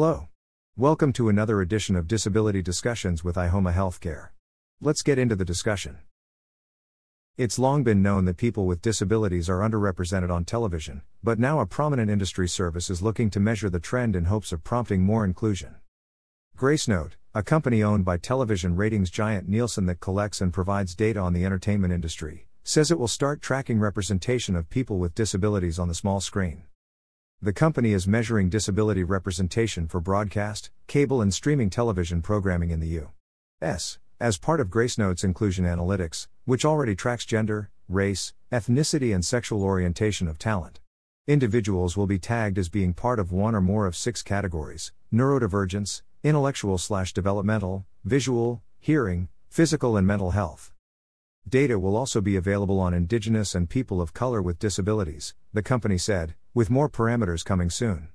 Hello. Welcome to another edition of Disability Discussions with IHOMA Healthcare. Let's get into the discussion. It's long been known that people with disabilities are underrepresented on television, but now a prominent industry service is looking to measure the trend in hopes of prompting more inclusion. Gracenote, a company owned by television ratings giant Nielsen that collects and provides data on the entertainment industry, says it will start tracking representation of people with disabilities on the small screen. The company is measuring disability representation for broadcast, cable, and streaming television programming in the U.S. as part of Gracenote's inclusion analytics, which already tracks gender, race, ethnicity, and sexual orientation of talent. Individuals will be tagged as being part of one or more of six categories neurodivergence, intellectual slash developmental, visual, hearing, physical, and mental health. Data will also be available on Indigenous and people of color with disabilities, the company said, with more parameters coming soon.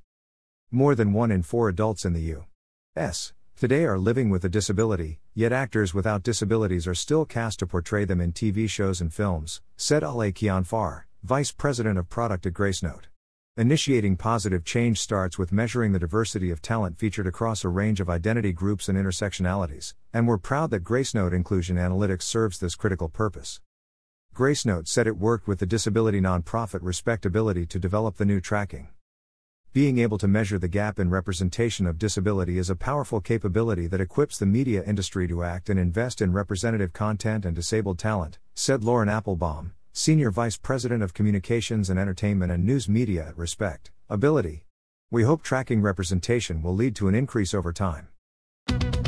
More than one in four adults in the U.S. today are living with a disability, yet actors without disabilities are still cast to portray them in TV shows and films, said Ale Kianfar, vice president of product at Gracenote. Initiating positive change starts with measuring the diversity of talent featured across a range of identity groups and intersectionalities, and we're proud that Gracenote Inclusion Analytics serves this critical purpose. Gracenote said it worked with the disability nonprofit Respectability to develop the new tracking. Being able to measure the gap in representation of disability is a powerful capability that equips the media industry to act and invest in representative content and disabled talent, said Lauren Appelbaum, Senior Vice President of Communications and Entertainment and News Media at Respect, Ability. We hope tracking representation will lead to an increase over time.